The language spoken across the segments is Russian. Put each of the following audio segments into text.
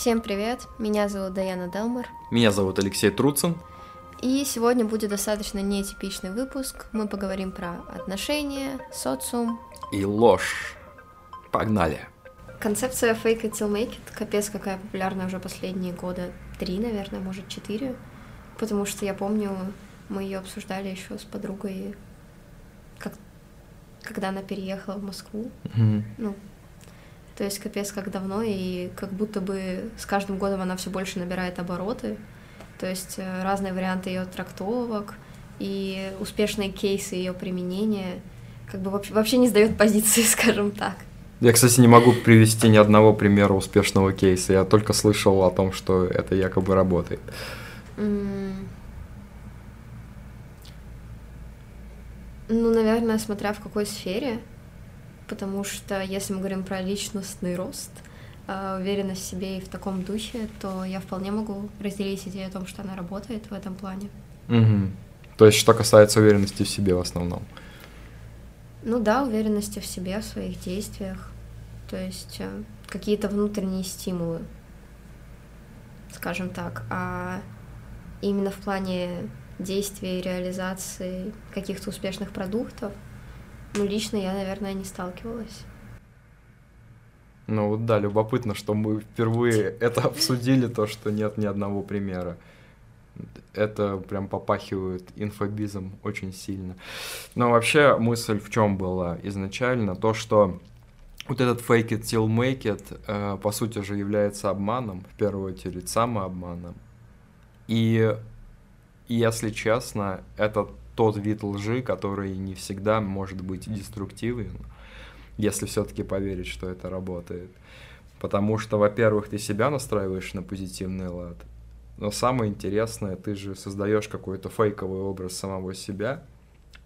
Всем привет, меня зовут Даяна Делмер. Меня зовут Алексей Труцин. И сегодня будет достаточно нетипичный выпуск. Мы поговорим про отношения, социум. И ложь. Погнали. Концепция fake it till make it капец какая популярная уже последние года. Три, наверное, может, четыре. Потому что я помню, мы ее обсуждали еще с подругой, как, когда она переехала в Москву. Mm-hmm. Ну, то есть капец как давно, и как будто бы с каждым годом она все больше набирает обороты. То есть э, разные варианты ее трактовок и успешные кейсы ее применения как бы вообще, вообще не сдает позиции, скажем так. Я, кстати, не могу привести ни одного примера успешного кейса. Я только слышал о том, что это якобы работает. Mm. Ну, наверное, смотря в какой сфере потому что если мы говорим про личностный рост, а, уверенность в себе и в таком духе, то я вполне могу разделить идею о том, что она работает в этом плане. Угу. То есть, что касается уверенности в себе в основном. Ну да, уверенности в себе, в своих действиях. То есть э, какие-то внутренние стимулы, скажем так. А именно в плане действий и реализации каких-то успешных продуктов — ну, лично я, наверное, не сталкивалась. Ну вот да, любопытно, что мы впервые это обсудили, то, что нет ни одного примера. Это прям попахивает инфобизом очень сильно. Но вообще мысль в чем была изначально? То, что вот этот fake it till make it, э, по сути же является обманом, в первую очередь самообманом. И если честно, это тот вид лжи, который не всегда может быть деструктивен, если все-таки поверить, что это работает. Потому что, во-первых, ты себя настраиваешь на позитивный лад, но самое интересное, ты же создаешь какой-то фейковый образ самого себя,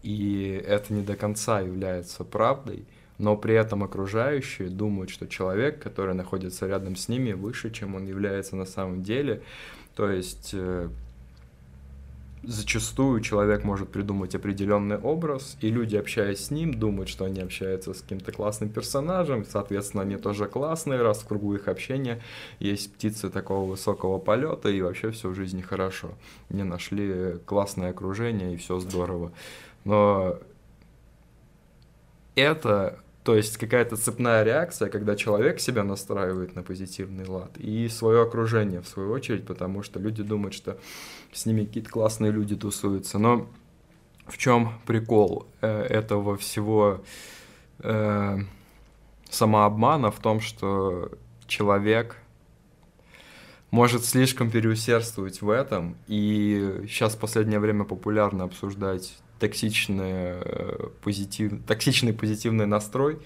и это не до конца является правдой, но при этом окружающие думают, что человек, который находится рядом с ними, выше, чем он является на самом деле. То есть э, зачастую человек может придумать определенный образ, и люди, общаясь с ним, думают, что они общаются с каким-то классным персонажем, соответственно, они тоже классные, раз в кругу их общения есть птицы такого высокого полета, и вообще все в жизни хорошо. Мне нашли классное окружение, и все здорово. Но это то есть какая-то цепная реакция, когда человек себя настраивает на позитивный лад, и свое окружение, в свою очередь, потому что люди думают, что с ними какие-то классные люди тусуются. Но в чем прикол э, этого всего э, самообмана? В том, что человек может слишком переусердствовать в этом, и сейчас в последнее время популярно обсуждать токсичный, позитив, токсичный позитивный настрой,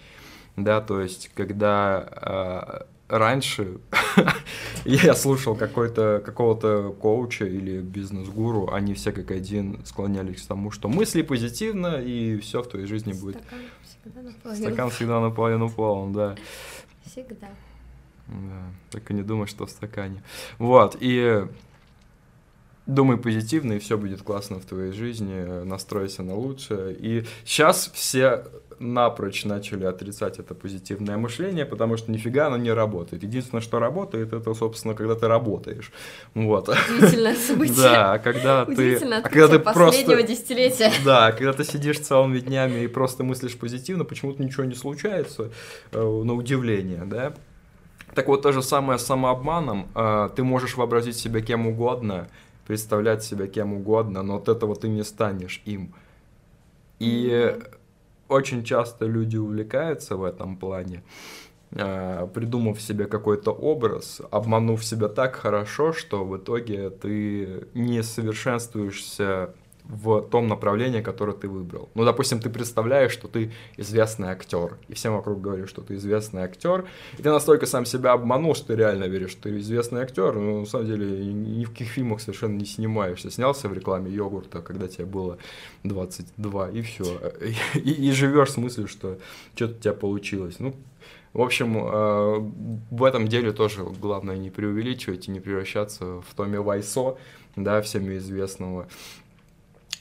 да, то есть когда э, раньше я слушал какой-то какого-то коуча или бизнес-гуру, они все как один склонялись к тому, что мысли позитивно и все в твоей жизни будет. Стакан всегда наполовину. Стакан всегда наполовину полон, да. Всегда. Да, только не думай, что в стакане. Вот, и думай позитивно, и все будет классно в твоей жизни, настройся на лучшее. И сейчас все напрочь начали отрицать это позитивное мышление, потому что нифига оно не работает. Единственное, что работает, это, собственно, когда ты работаешь. Вот. Удивительное событие. Да, когда ты... А когда ты последнего десятилетия. Да, когда ты сидишь целыми днями и просто мыслишь позитивно, почему-то ничего не случается, э, на удивление, да. Так вот, то же самое с самообманом. Э, ты можешь вообразить себя кем угодно, представлять себя кем угодно, но от этого ты не станешь им. И mm-hmm. очень часто люди увлекаются в этом плане, а, придумав себе какой-то образ, обманув себя так хорошо, что в итоге ты не совершенствуешься в том направлении, которое ты выбрал. Ну, допустим, ты представляешь, что ты известный актер, и всем вокруг говорят, что ты известный актер, и ты настолько сам себя обманул, что ты реально веришь, что ты известный актер, но на самом деле ни в каких фильмах совершенно не снимаешься. Снялся в рекламе йогурта, когда тебе было 22, и все. И, и живешь с мыслью, что что-то у тебя получилось. Ну, в общем, э, в этом деле тоже главное не преувеличивать и не превращаться в Томми Вайсо, да, всеми известного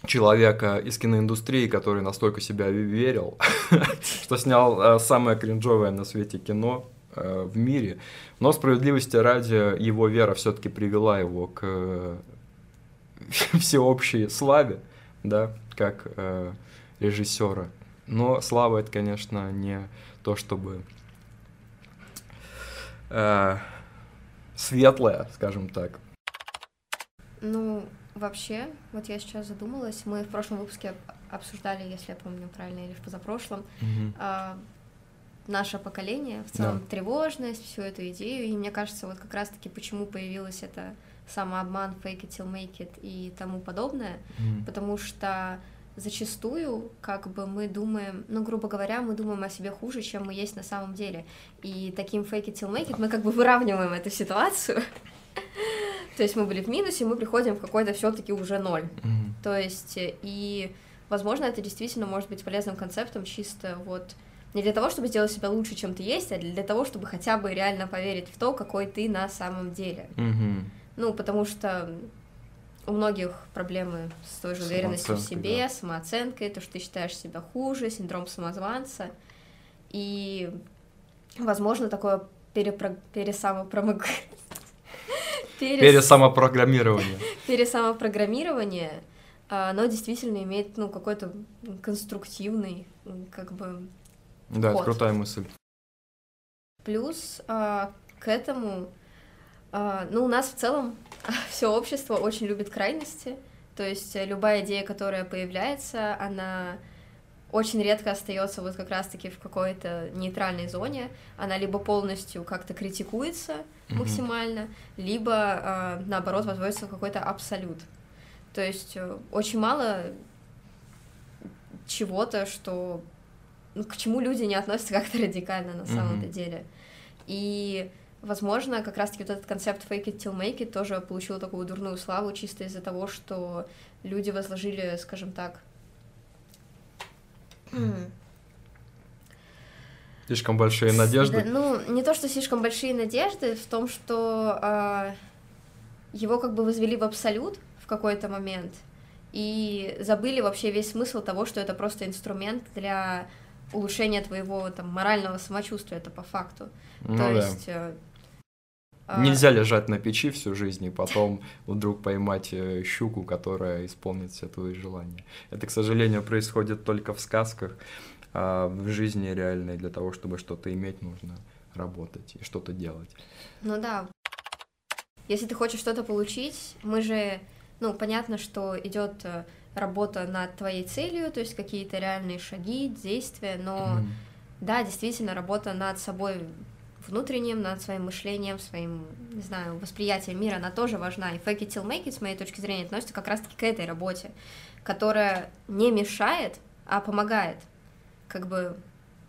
человека из киноиндустрии, который настолько себя верил, что снял э, самое кринжовое на свете кино, э, в мире. Но справедливости ради его вера все-таки привела его к всеобщей славе, да, как э, режиссера. Но слава это, конечно, не то, чтобы светлая, скажем так. Ну, вообще, вот я сейчас задумалась, мы в прошлом выпуске обсуждали, если я помню правильно, или в позапрошлом, Мгм. а, наше поколение, в целом Да. тревожность, всю эту идею, и мне кажется, вот как раз-таки почему появилась это самообман, fake it till make it и тому подобное, Мгм. потому что зачастую, как бы мы думаем, ну, грубо говоря, мы думаем о себе хуже, чем мы есть на самом деле. И таким fake it till make it мы как бы выравниваем эту ситуацию. То есть мы были в минусе, мы приходим в какой-то все таки уже ноль. Мгм. То есть, э, и, возможно, это действительно может быть полезным концептом чисто вот не для того, чтобы сделать себя лучше, чем ты есть, а для того, чтобы хотя бы реально поверить в то, какой ты на самом деле. Мгм. Ну, потому что у многих проблемы с той же уверенностью в себе, да. самооценкой, то, что ты считаешь себя хуже, синдром самозванца. И, возможно, такое перепро... пересамопромог... перес- Пересамопрограммирование. пересамопрограммирование, а, оно действительно имеет, ну, какой-то конструктивный, как бы, Да, это крутая мысль. Плюс а, к этому, а, ну, у нас в целом все общество очень любит крайности, то есть любая идея, которая появляется, она очень редко остается вот как раз-таки в какой-то нейтральной зоне, она либо полностью как-то критикуется Мгм. максимально, либо а, наоборот возводится в какой-то абсолют. То есть э, очень мало чего-то, что ну, к чему люди не относятся как-то радикально на самом-то деле. И, возможно, как раз-таки вот этот концепт fake it till make it тоже получил такую дурную славу чисто из-за того, что люди возложили, скажем так, Слишком большие надежды. Да, ну, не то, что слишком большие надежды, в том, что а, его как бы возвели в абсолют в какой-то момент и забыли вообще весь смысл того, что это просто инструмент для улучшения твоего там морального самочувствия, это по факту. Ну то да. есть... э, а, Нельзя лежать на печи всю жизнь и потом вдруг поймать э, щуку, которая исполнит все твои желания. Это, к сожалению, происходит только в сказках, а в жизни реальной для того, чтобы что-то иметь, нужно работать и что-то делать. Ну да. Если ты хочешь что-то получить, мы же, ну, понятно, что идет э, работа над твоей целью, то есть какие-то реальные шаги, действия, но Мгм. да, действительно, работа над собой внутренним, над своим мышлением, своим, не знаю, восприятием мира, она тоже важна. И fake it till make it, с моей точки зрения, относится как раз-таки к этой работе, которая не мешает, а помогает как бы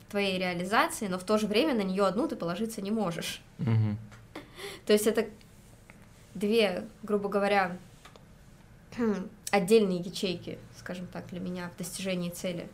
твоей реализации, но в то же время на нее одну ты положиться не можешь. Мгм. То есть это две, грубо говоря, отдельные ячейки, скажем так, для меня в достижении цели.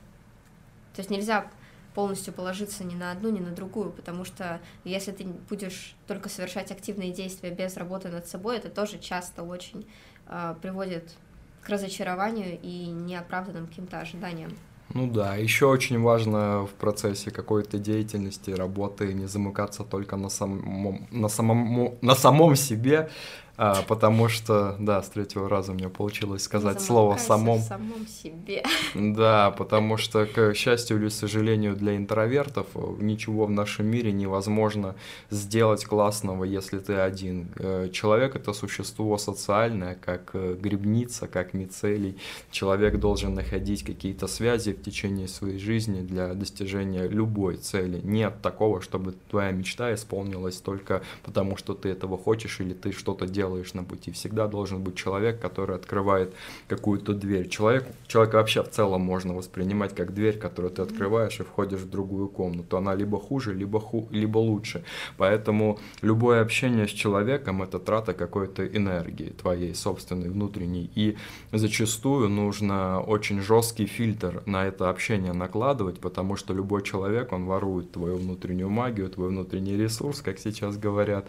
То есть нельзя полностью положиться ни на одну, ни на другую, потому что если ты будешь только совершать активные действия без работы над собой, это тоже часто очень э, приводит к разочарованию и неоправданным каким-то ожиданиям. Ну да, еще очень важно в процессе какой-то деятельности, работы не замыкаться только на самом, на самом, на самом себе, а, потому что, да, с третьего раза у меня получилось сказать слово «самом». самом себе. Да, потому что, к счастью или сожалению для интровертов, ничего в нашем мире невозможно сделать классного, если ты один. Э, Человек — это существо социальное, как э, грибница, как мицелий. Человек должен находить какие-то связи в течение своей жизни для достижения любой цели. Нет такого, чтобы твоя мечта исполнилась только потому, что ты этого хочешь или ты что-то делаешь на пути. Всегда должен быть человек, который открывает какую-то дверь. Человек, человека вообще в целом можно воспринимать как дверь, которую ты открываешь и входишь в другую комнату. Она либо хуже, либо, ху, либо лучше. Поэтому любое общение с человеком – это трата какой-то энергии твоей собственной, внутренней. И зачастую нужно очень жесткий фильтр на это общение накладывать, потому что любой человек, он ворует твою внутреннюю магию, твой внутренний ресурс, как сейчас говорят.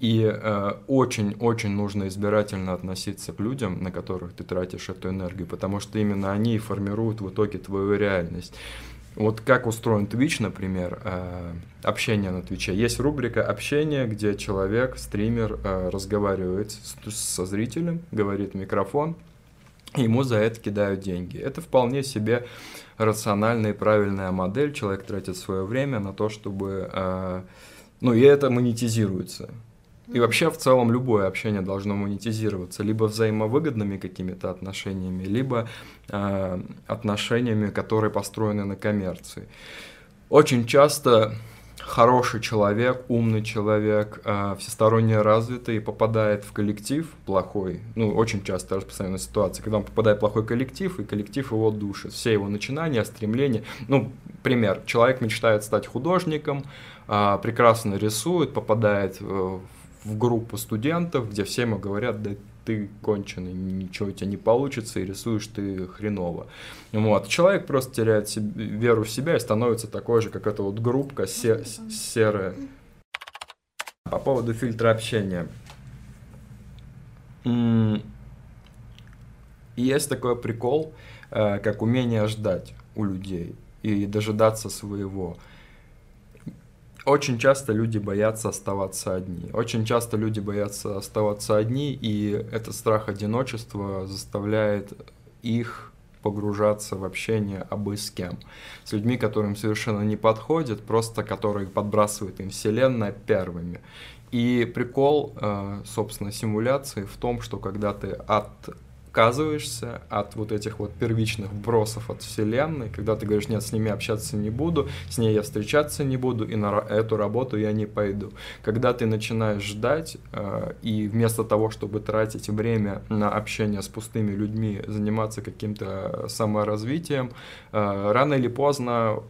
И э, очень-очень нужно избирательно относиться к людям, на которых ты тратишь эту энергию, потому что именно они формируют в итоге твою реальность. Вот как устроен Twitch, например, э, общение на Твиче. Есть рубрика «Общение», где человек, стример, э, разговаривает со зрителем, говорит в микрофон, ему за это кидают деньги. Это вполне себе рациональная и правильная модель. Человек тратит свое время на то, чтобы... Э, ну, и это монетизируется. И вообще в целом любое общение должно монетизироваться либо взаимовыгодными какими-то отношениями, либо э, отношениями, которые построены на коммерции. Очень часто хороший человек, умный человек, э, всесторонне развитый, попадает в коллектив плохой, ну, очень часто распространенная ситуация, когда он попадает в плохой коллектив, и коллектив его душит, все его начинания, стремления, ну, пример, человек мечтает стать художником, э, прекрасно рисует, попадает в в группу студентов, где все ему говорят, да ты конченый, ничего у тебя не получится, и рисуешь ты хреново. Вот. Человек просто теряет себе, веру в себя и становится такой же, как эта вот группка се серая. По поводу фильтра общения. Есть такой прикол, э, как умение ждать у людей и дожидаться своего. Очень часто люди боятся оставаться одни. Очень часто люди боятся оставаться одни, и этот страх одиночества заставляет их погружаться в общение абы с кем. С людьми, которым совершенно не подходит, просто которые подбрасывают им вселенная первыми. И прикол, э, собственно, симуляции в том, что когда ты от отказываешься от вот этих вот первичных бросов от Вселенной, когда ты говоришь, нет, с ними общаться не буду, с ней я встречаться не буду, и на эту работу я не пойду. Когда ты начинаешь ждать, э, и вместо того, чтобы тратить время на общение с пустыми людьми, заниматься каким-то саморазвитием, э, рано или поздно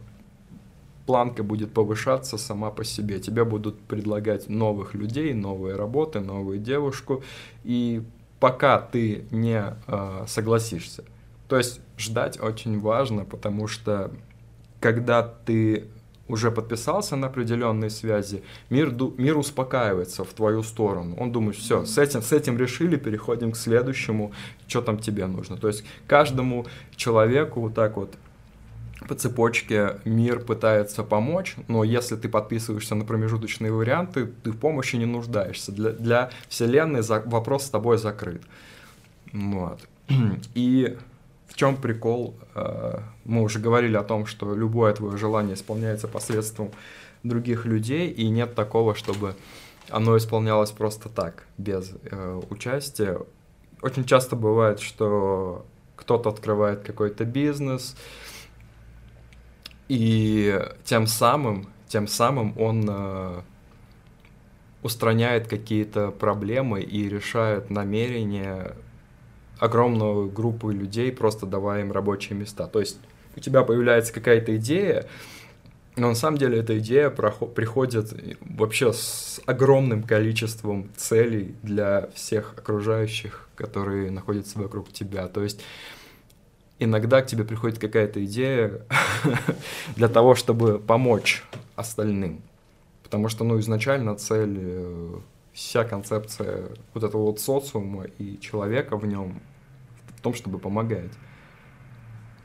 планка будет повышаться сама по себе. Тебе будут предлагать новых людей, новые работы, новую девушку, и пока ты не э, согласишься. То есть ждать очень важно, потому что когда ты уже подписался на определенные связи, мир, мир успокаивается в твою сторону. Он думает, все, с этим, с этим решили, переходим к следующему, что там тебе нужно. То есть каждому человеку вот так вот по цепочке мир пытается помочь, но если ты подписываешься на промежуточные варианты, ты в помощи не нуждаешься. Для, для Вселенной за, вопрос с тобой закрыт. Вот. И в чем прикол? Э, мы уже говорили о том, что любое твое желание исполняется посредством других людей, и нет такого, чтобы оно исполнялось просто так, без э, участия. Очень часто бывает, что кто-то открывает какой-то бизнес, и тем самым, тем самым он э, устраняет какие-то проблемы и решает намерения огромную группу людей, просто давая им рабочие места. То есть у тебя появляется какая-то идея, но на самом деле эта идея приходит вообще с огромным количеством целей для всех окружающих, которые находятся вокруг тебя. То есть иногда к тебе приходит какая-то идея для того, чтобы помочь остальным. Потому что, ну, изначально цель, э, вся концепция вот этого вот социума и человека в нем в том, чтобы помогать.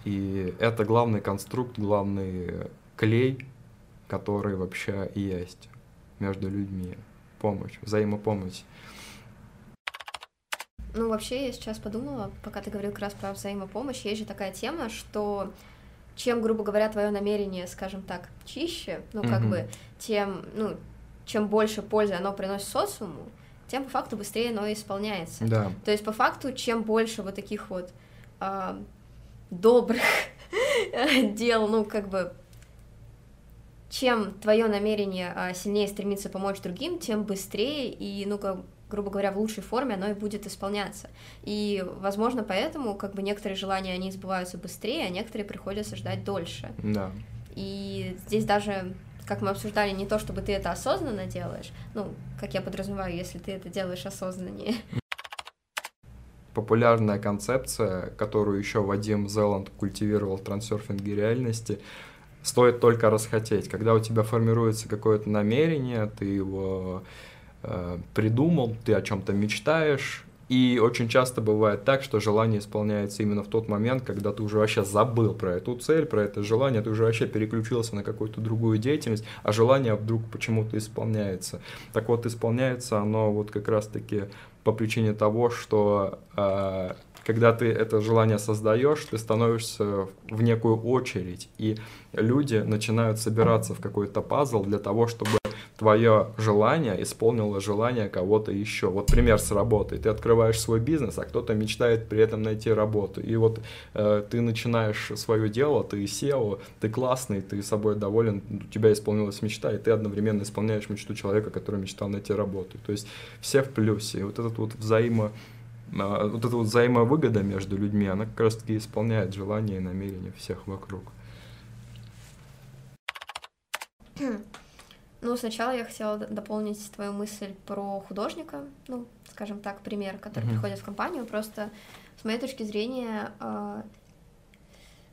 И это главный конструкт, главный клей, который вообще есть между людьми. Помощь, взаимопомощь. Ну, вообще, я сейчас подумала, пока ты говорил как раз про взаимопомощь, есть же такая тема, что чем, грубо говоря, твое намерение, скажем так, чище, ну, как mm-hmm. бы, тем, ну, чем больше пользы оно приносит социуму, тем по факту быстрее оно исполняется. Да. То есть, по факту, чем больше вот таких вот э, добрых дел, ну, как бы, чем твое намерение э, сильнее стремится помочь другим, тем быстрее и, ну, как грубо говоря, в лучшей форме, оно и будет исполняться. И, возможно, поэтому как бы некоторые желания, они сбываются быстрее, а некоторые приходится ждать дольше. Да. И здесь даже, как мы обсуждали, не то, чтобы ты это осознанно делаешь, ну, как я подразумеваю, если ты это делаешь осознаннее. Популярная концепция, которую еще Вадим Зеланд культивировал в трансерфинге реальности, стоит только расхотеть. Когда у тебя формируется какое-то намерение, ты его Э, придумал, ты о чем-то мечтаешь, И очень часто бывает так, что желание исполняется именно в тот момент, когда ты уже вообще забыл про эту цель, про это желание, ты уже вообще переключился на какую-то другую деятельность, а желание вдруг почему-то исполняется. Так вот, исполняется оно вот как раз-таки по причине того, что э, когда ты это желание создаешь, ты становишься в некую очередь, и люди начинают собираться в какой-то пазл для того, чтобы твое желание исполнило желание кого-то еще. Вот пример с работой. Ты открываешь свой бизнес, а кто-то мечтает при этом найти работу. И вот э, ты начинаешь свое дело, ты SEO, ты классный, ты собой доволен, у тебя исполнилась мечта, и ты одновременно исполняешь мечту человека, который мечтал найти работу. То есть все в плюсе. И вот этот вот взаимо э, вот эта вот взаимовыгода между людьми, она как раз-таки исполняет желания и намерения всех вокруг. Ну, сначала я хотела дополнить твою мысль про художника, ну, скажем так, пример, который mm-hmm. приходит в компанию. Просто с моей точки зрения, э,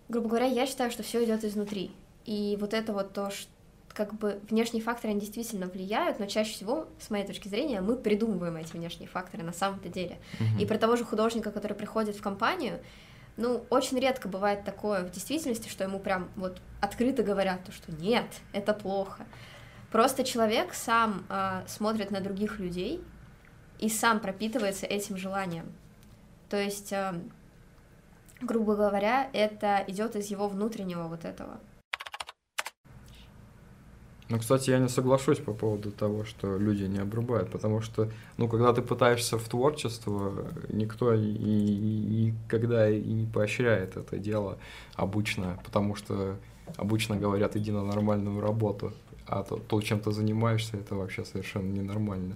грубо говоря, я считаю, что все идет изнутри. И вот это вот то, что как бы внешние факторы, они действительно влияют, но чаще всего, с моей точки зрения, мы придумываем эти внешние факторы на самом-то деле. Mm-hmm. И про того же художника, который приходит в компанию, ну, очень редко бывает такое в действительности, что ему прям вот открыто говорят, то, что нет, это плохо. Просто человек сам э, смотрит на других людей и сам пропитывается этим желанием. То есть, э, грубо говоря, это идет из его внутреннего вот этого. Ну, кстати, я не соглашусь по поводу того, что люди не обрубают, потому что, ну, когда ты пытаешься в творчество, никто и, и, и когда и не поощряет это дело обычно, потому что обычно говорят, иди на нормальную работу а то, то, чем ты занимаешься, это вообще совершенно ненормально.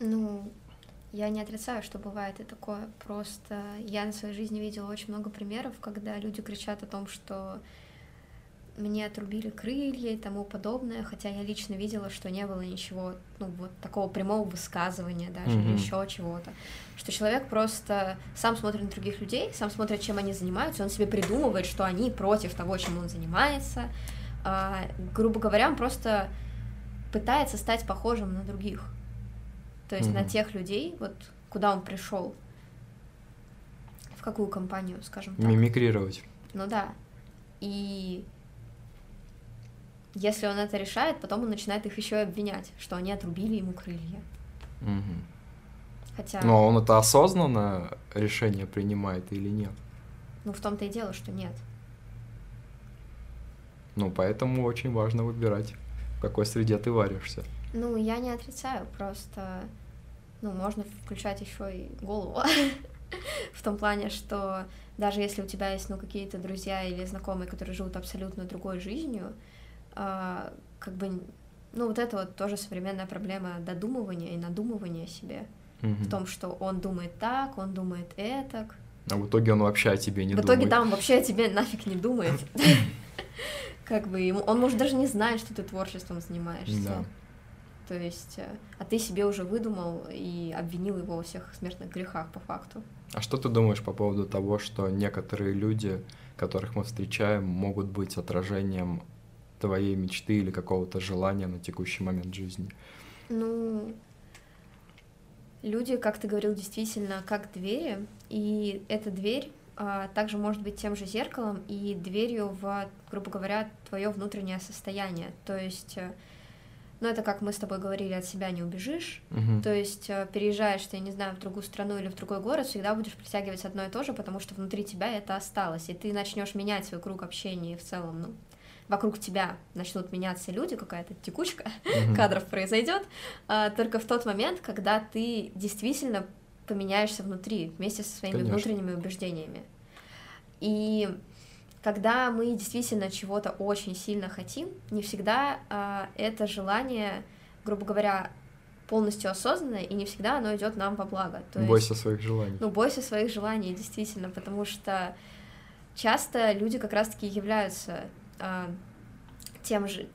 Ну, я не отрицаю, что бывает и такое. Просто я на своей жизни видела очень много примеров, когда люди кричат о том, что мне отрубили крылья и тому подобное, хотя я лично видела, что не было ничего, ну, вот такого прямого высказывания даже, mm-hmm. или еще чего-то. Что человек просто сам смотрит на других людей, сам смотрит, чем они занимаются, он себе придумывает, что они против того, чем он занимается, грубо говоря, он просто пытается стать похожим на других. То есть mm-hmm. на тех людей, вот куда он пришел, в какую компанию, скажем так. Мимикрировать. Ну да. И если он это решает, потом он начинает их еще и обвинять, что они отрубили ему крылья. Угу. Хотя. Но он это осознанно решение принимает или нет? Ну, в том-то и дело, что нет. Ну, поэтому очень важно выбирать, в какой среде ты варишься. Ну, я не отрицаю, просто, ну, можно включать еще и голову. В том плане, что даже если у тебя есть, ну, какие-то друзья или знакомые, которые живут абсолютно другой жизнью, а, как бы, ну, вот это вот тоже современная проблема додумывания и надумывания себе. В том, что он думает так, он думает этак. А в итоге он вообще о тебе не в думает. В итоге, да, он вообще о тебе нафиг не думает. как бы ему, он может даже не знать, что ты творчеством занимаешься. Да. То есть, э, а ты себе уже выдумал и обвинил его во всех смертных грехах по факту. А что ты думаешь по поводу того, что некоторые люди, которых мы встречаем, могут быть отражением твоей мечты или какого-то желания на текущий момент жизни? Ну, люди, как ты говорил, действительно как двери, и эта дверь также может быть тем же зеркалом и дверью в, грубо говоря, твое внутреннее состояние. То есть, э, ну это как мы с тобой говорили, от себя не убежишь. Uh-huh. То есть э, переезжаешь ты, не знаю, в другую страну или в другой город, всегда будешь притягивать одно и то же, потому что внутри тебя это осталось, и ты начнешь менять свой круг общения в целом, ну вокруг тебя начнут меняться люди, какая-то текучка uh-huh. кадров произойдет, а, только в тот момент, когда ты действительно поменяешься внутри вместе со своими Конечно. внутренними убеждениями. И когда мы действительно чего-то очень сильно хотим, не всегда э, это желание, грубо говоря, полностью осознанное, и не всегда оно идет нам во благо. То бойся есть, своих желаний. Ну, бойся своих желаний, действительно, потому что часто люди как раз-таки являются э, тем же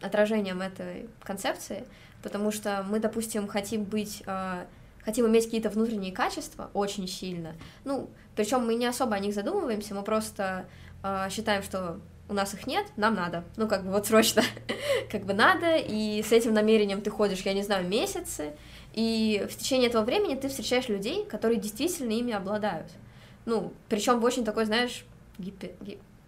отражением этой концепции, потому что мы, допустим, хотим быть э, хотим иметь какие-то внутренние качества очень сильно. Ну, причем мы не особо о них задумываемся, мы просто э, считаем, что у нас их нет, нам надо. Ну, как бы вот срочно, как бы надо, и с этим намерением ты ходишь, я не знаю, месяцы, И в течение этого времени ты встречаешь людей, которые действительно ими обладают. Ну, причем в очень такой, знаешь, гипер...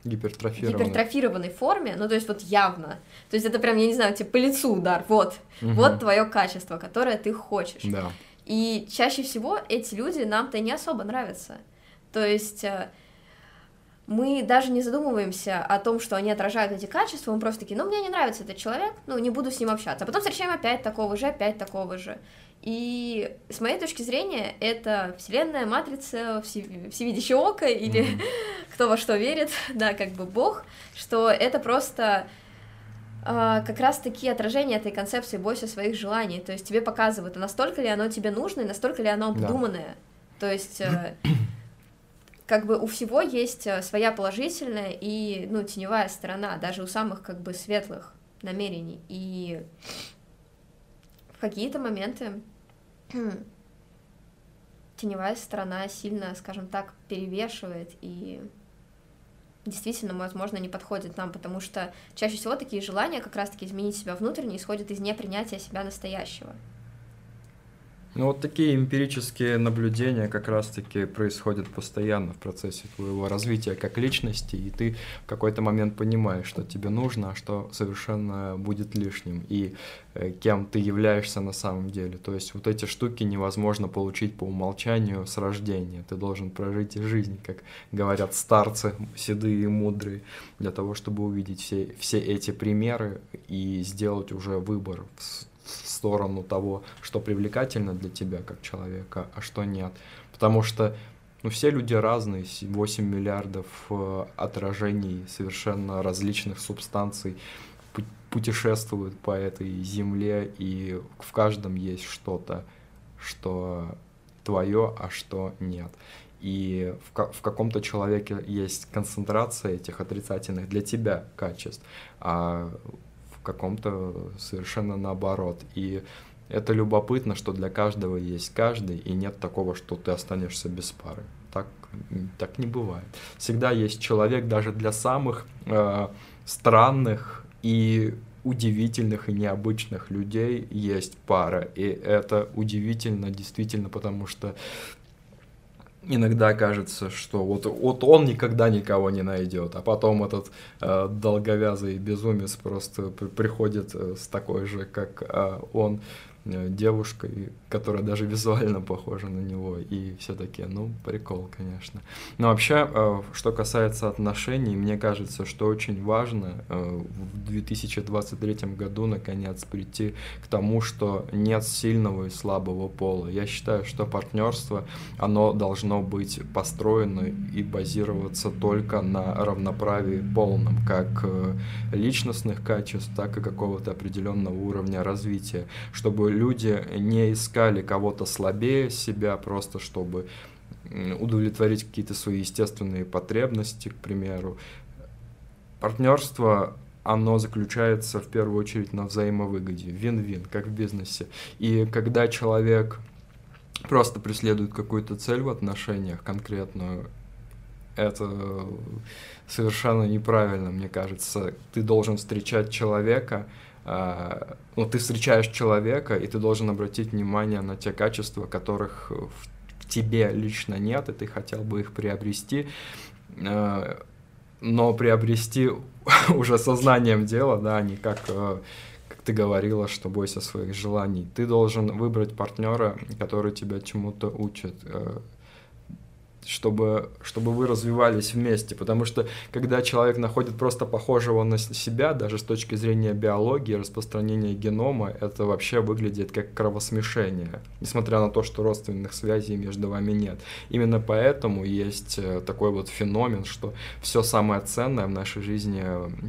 Гипертрофированной. гипертрофированной форме, ну то есть вот явно. То есть это прям, я не знаю, тебе по лицу удар, вот, угу. вот твое качество, которое ты хочешь. Да. И чаще всего эти люди нам-то не особо нравятся. То есть э, мы даже не задумываемся о том, что они отражают эти качества, мы просто такие, ну, мне не нравится этот человек, ну, не буду с ним общаться. А потом встречаем опять такого же, опять такого же. И с моей точки зрения, это вселенная, матрица, всевидящее око, или mm-hmm. кто во что верит, да, как бы бог, что это просто как раз-таки отражение этой концепции «бойся своих желаний», то есть тебе показывают, а настолько ли оно тебе нужно, и настолько ли оно обдуманное, да. то есть uh, как бы у всего есть э, своя положительная и, ну, теневая сторона, даже у самых, как бы, светлых намерений, и в какие-то моменты теневая сторона сильно, скажем так, перевешивает и действительно, возможно, не подходит нам, потому что чаще всего такие желания как раз-таки изменить себя внутренне исходят из непринятия себя настоящего. Ну вот такие эмпирические наблюдения как раз-таки происходят постоянно в процессе твоего развития как личности, и ты в какой-то момент понимаешь, что тебе нужно, а что совершенно будет лишним, и э, кем ты являешься на самом деле. То есть вот эти штуки невозможно получить по умолчанию с рождения. Ты должен прожить жизнь, как говорят старцы, седые и мудрые, для того, чтобы увидеть все, все эти примеры и сделать уже выбор в сторону того, что привлекательно для тебя как человека, а что нет. Потому что ну, все люди разные, 8 миллиардов э, отражений совершенно различных субстанций путешествуют по этой земле, и в каждом есть что-то, что твое, а что нет. И в, в каком-то человеке есть концентрация этих отрицательных для тебя качеств, а каком-то совершенно наоборот. И это любопытно, что для каждого есть каждый, и нет такого, что ты останешься без пары. Так, так не бывает. Всегда есть человек даже для самых э, странных и удивительных и необычных людей есть пара. И это удивительно действительно, потому что иногда кажется, что вот, вот он никогда никого не найдет, а потом этот э, долговязый безумец просто приходит э, с такой же, как э, он, девушкой, которая даже визуально похожа на него, и все таки ну, прикол, конечно. Но вообще, э, что касается отношений, мне кажется, что очень важно э, в 2023 году, наконец, прийти к тому, что нет сильного и слабого пола. Я считаю, что партнерство, оно должно быть построено и базироваться только на равноправии полном, как личностных качеств, так и какого-то определенного уровня развития, чтобы люди не искали кого-то слабее себя, просто чтобы удовлетворить какие-то свои естественные потребности, к примеру. Партнерство, оно заключается в первую очередь на взаимовыгоде, вин-вин, как в бизнесе. И когда человек просто преследует какую-то цель в отношениях конкретную, это совершенно неправильно, мне кажется. Ты должен встречать человека, ну, ты встречаешь человека, и ты должен обратить внимание на те качества, которых в тебе лично нет, и ты хотел бы их приобрести, а, но приобрести уже сознанием дела, да, а не как, как ты говорила, что бойся своих желаний. Ты должен выбрать партнера, который тебя чему-то учит, чтобы, чтобы вы развивались вместе. Потому что когда человек находит просто похожего на себя, даже с точки зрения биологии, распространения генома, это вообще выглядит как кровосмешение, несмотря на то, что родственных связей между вами нет. Именно поэтому есть э, такой вот феномен, что все самое ценное в нашей жизни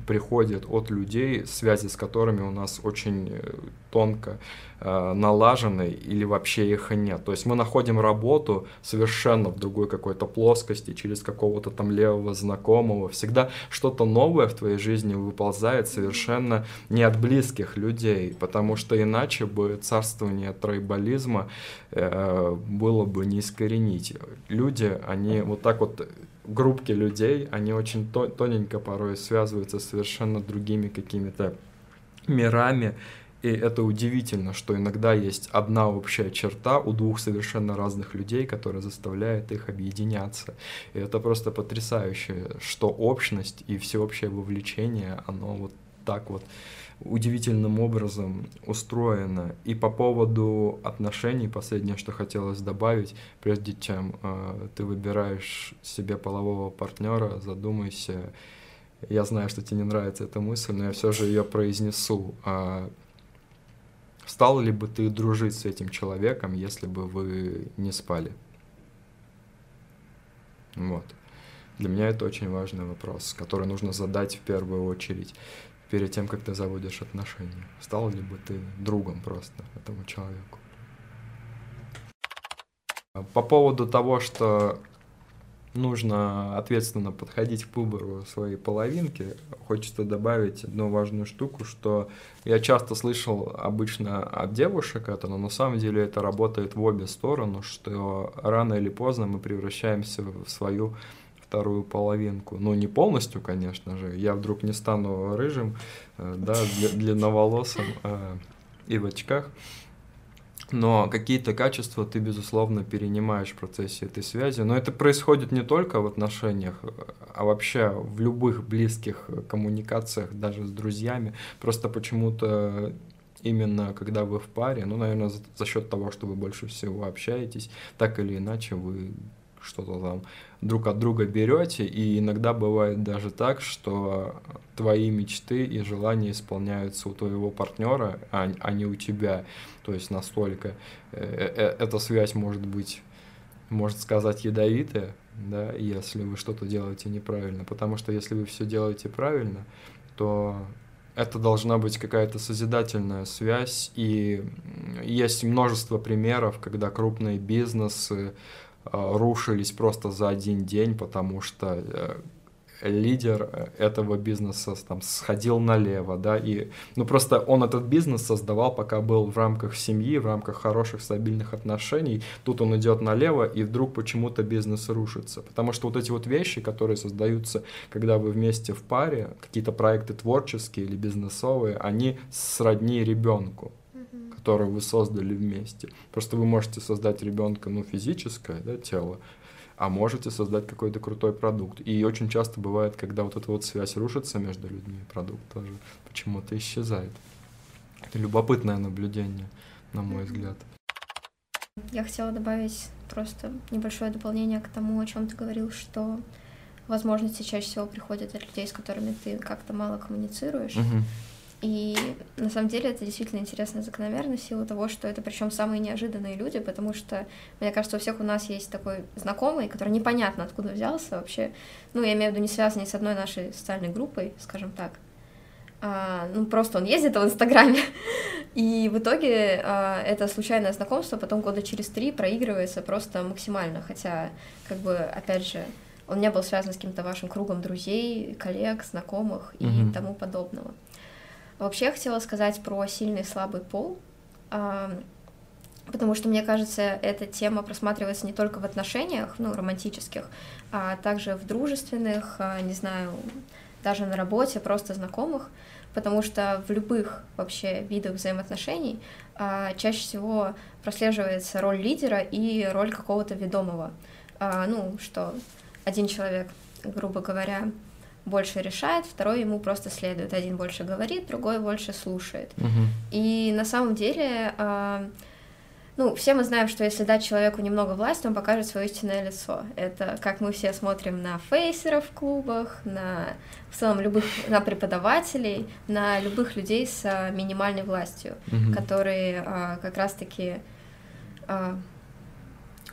приходит от людей, связи с которыми у нас очень э, тонко э, налажены или вообще их нет. То есть мы находим работу совершенно в другой какой-то плоскости, через какого-то там левого знакомого. Всегда что-то новое в твоей жизни выползает совершенно не от близких людей, потому что иначе бы царствование тройболизма э, было бы не искоренить. Люди, они вот так вот группки людей, они очень тоненько порой связываются совершенно другими какими-то мирами, И это удивительно, что иногда есть одна общая черта у двух совершенно разных людей, которая заставляет их объединяться. И это просто потрясающе, что общность и всеобщее вовлечение, оно вот так вот удивительным образом устроено. И по поводу отношений, последнее, что хотелось добавить, прежде чем э, ты выбираешь себе полового партнера, задумайся. Я знаю, что тебе не нравится эта мысль, но я все же ее произнесу. Э, стал ли бы ты дружить с этим человеком, если бы вы не спали? Вот. Для меня это очень важный вопрос, который нужно задать в первую очередь перед тем, как ты заводишь отношения? Стал ли бы ты другом просто этому человеку? По поводу того, что нужно ответственно подходить к выбору своей половинки, хочется добавить одну важную штуку, что я часто слышал обычно от девушек это, но на самом деле это работает в обе стороны, что рано или поздно мы превращаемся в свою вторую половинку. Ну, не полностью, конечно же. Я вдруг не стану рыжим, э, да, длинноволосым э, и в очках. Но какие-то качества ты, безусловно, перенимаешь в процессе этой связи. Но это происходит не только в отношениях, а вообще в любых близких коммуникациях, даже с друзьями. Просто почему-то именно когда вы в паре, ну, наверное, за, за счет того, что вы больше всего общаетесь, так или иначе вы что-то там друг от друга берете, и иногда бывает даже так, что твои мечты и желания исполняются у твоего партнера, а, а не у тебя. То есть настолько э, э, эта связь может быть, может сказать, ядовитая, да, если вы что-то делаете неправильно. Потому что если вы все делаете правильно, то это должна быть какая-то созидательная связь, и есть множество примеров, когда крупные бизнесы рушились просто за один день, потому что э, лидер э, этого бизнеса там сходил налево, да, и, ну, просто он этот бизнес создавал, пока был в рамках семьи, в рамках хороших, стабильных отношений, тут он идет налево, и вдруг почему-то бизнес рушится, потому что вот эти вот вещи, которые создаются, когда вы вместе в паре, какие-то проекты творческие или бизнесовые, они сродни ребенку, которое вы создали вместе. Просто вы можете создать ребенка, ну, физическое, да, тело, а можете создать какой-то крутой продукт. И очень часто бывает, когда вот эта вот связь рушится между людьми, продукт тоже почему-то исчезает. Это любопытное наблюдение, на мой взгляд. Я хотела добавить просто небольшое дополнение к тому, о чем ты говорил, что возможности чаще всего приходят от людей, с которыми ты как-то мало коммуницируешь. Угу. И на самом деле это действительно интересная закономерность в силу того, что это причем самые неожиданные люди, потому что, мне кажется, у всех у нас есть такой знакомый, который непонятно откуда взялся вообще. Ну, я имею в виду не связанный с одной нашей социальной группой, скажем так. А, ну, просто он ездит в Инстаграме. И в итоге а, это случайное знакомство потом года через три проигрывается просто максимально. Хотя, как бы, опять же, он не был связан с каким-то вашим кругом друзей, коллег, знакомых и mm-hmm. тому подобного. Вообще я хотела сказать про сильный и слабый пол, потому что, мне кажется, эта тема просматривается не только в отношениях, ну, романтических, а также в дружественных, а, не знаю, даже на работе, просто знакомых, потому что в любых вообще видах взаимоотношений а, чаще всего прослеживается роль лидера и роль какого-то ведомого. А, ну, что один человек, грубо говоря, больше решает, второй ему просто следует. Один больше говорит, другой больше слушает. Угу. И на самом деле, э, ну, все мы знаем, что если дать человеку немного власти, он покажет свое истинное лицо. Это как мы все смотрим на фейсеров в клубах, на в целом любых, на преподавателей, на любых людей с а, минимальной властью, угу. которые а, как раз-таки а,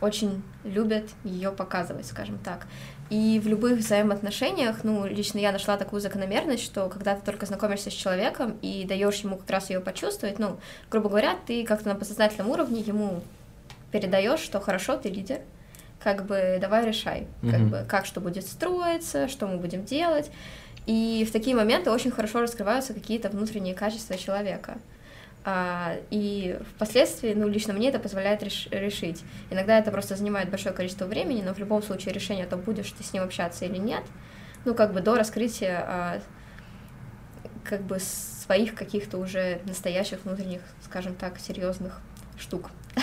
очень любят ее показывать, скажем так. И в любых взаимоотношениях, ну, лично я нашла такую закономерность, что когда ты только знакомишься с человеком и даешь ему как раз ее почувствовать, ну, грубо говоря, ты как-то на подсознательном уровне ему передаешь, что хорошо, ты лидер, как бы давай решай, mm-hmm. как бы как что будет строиться, что мы будем делать. И в такие моменты очень хорошо раскрываются какие-то внутренние качества человека. А, и впоследствии, ну, лично мне это позволяет реш- решить. Иногда это просто занимает большое количество времени, но в любом случае решение, то будешь ты с ним общаться или нет, ну, как бы до раскрытия а, как бы своих каких-то уже настоящих внутренних, скажем так, серьезных штук.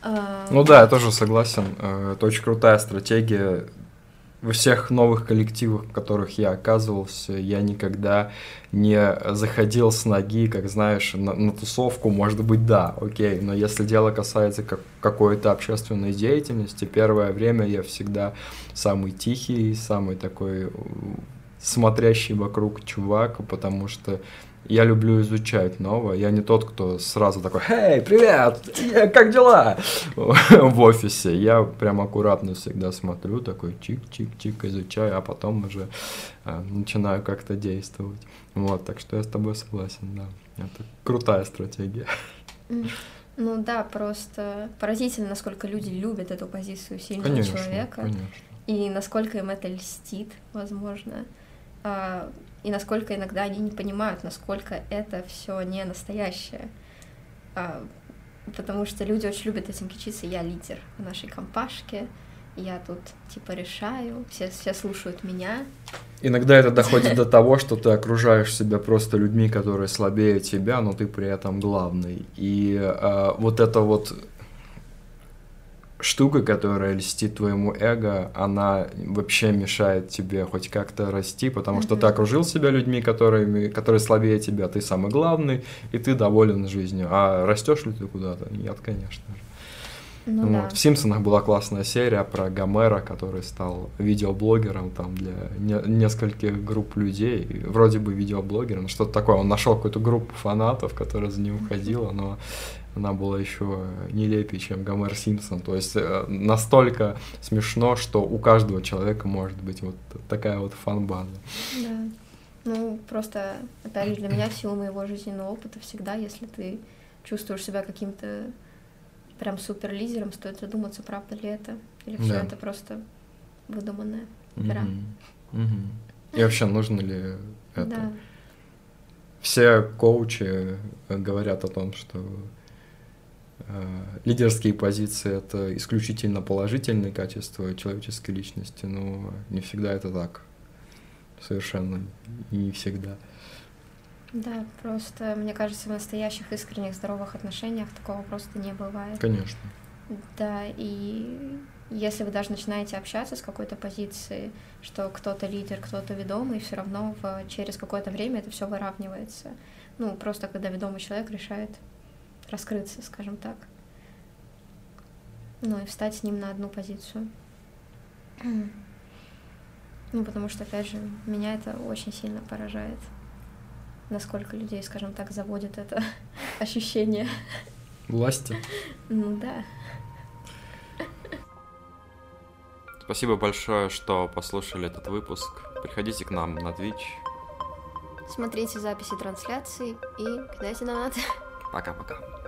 А, ну да, я тоже согласен. Э, это очень крутая стратегия. Во всех новых коллективах, в которых я оказывался, я никогда не заходил с ноги, как знаешь, на, на тусовку, может быть, да, окей, но если дело касается как, какой-то общественной деятельности, первое время я всегда самый тихий, самый такой смотрящий вокруг чувак, потому что я люблю изучать новое. Я не тот, кто сразу такой, «Эй, привет! Как дела?» в офисе. Я прям аккуратно всегда смотрю, такой чик-чик-чик изучаю, а потом уже э, начинаю как-то действовать. Вот, так что я с тобой согласен, да. Это крутая стратегия. Ну да, просто поразительно, насколько люди любят эту позицию сильного конечно, человека. Конечно. И насколько им это льстит, возможно. И насколько иногда они не понимают, насколько это все не настоящее. А, потому что люди очень любят этим кичиться. Я лидер в нашей компашке, я тут типа решаю, все, все слушают меня. Иногда это доходит до того, что ты окружаешь себя просто людьми, которые слабее тебя, но ты при этом главный. И э, вот это вот штука, которая льстит твоему эго, она вообще мешает тебе хоть как-то расти, потому mm-hmm. что ты окружил себя людьми, которыми, которые слабее тебя, ты самый главный, и ты доволен жизнью. А растешь ли ты куда-то? Нет, конечно же. Ну, ну, да. В Симпсонах была классная серия про Гомера, который стал видеоблогером там для не, нескольких групп людей, вроде бы видеоблогером, что-то такое. Он нашел какую-то группу фанатов, которая за ним ходила, но она была еще нелепее, чем Гомер Симпсон. То есть э, настолько смешно, что у каждого человека может быть вот такая вот фан-база. Да. Ну, просто, опять же, для меня в силу моего жизненного опыта всегда, если ты чувствуешь себя каким-то прям супер лидером, стоит задуматься, правда ли это, или все да. это просто выдуманная игра. Угу. Угу. И вообще, нужно ли это? Да. Все коучи говорят о том, что Э, лидерские позиции — это исключительно положительные качества человеческой личности, но не всегда это так. Совершенно не всегда. Да, просто, мне кажется, в настоящих искренних здоровых отношениях такого просто не бывает. Конечно. Да, и если вы даже начинаете общаться с какой-то позиции, что кто-то лидер, кто-то ведомый, все равно в, через какое-то время это все выравнивается. Ну, просто когда ведомый человек решает раскрыться, скажем так. Ну и встать с ним на одну позицию. Ну, потому что, опять же, меня это очень сильно поражает. Насколько людей, скажем так, заводит это ощущение. Власти. Ну да. Спасибо большое, что послушали этот выпуск. Приходите к нам на Twitch. Смотрите записи трансляций и кидайте донаты. Пока-пока.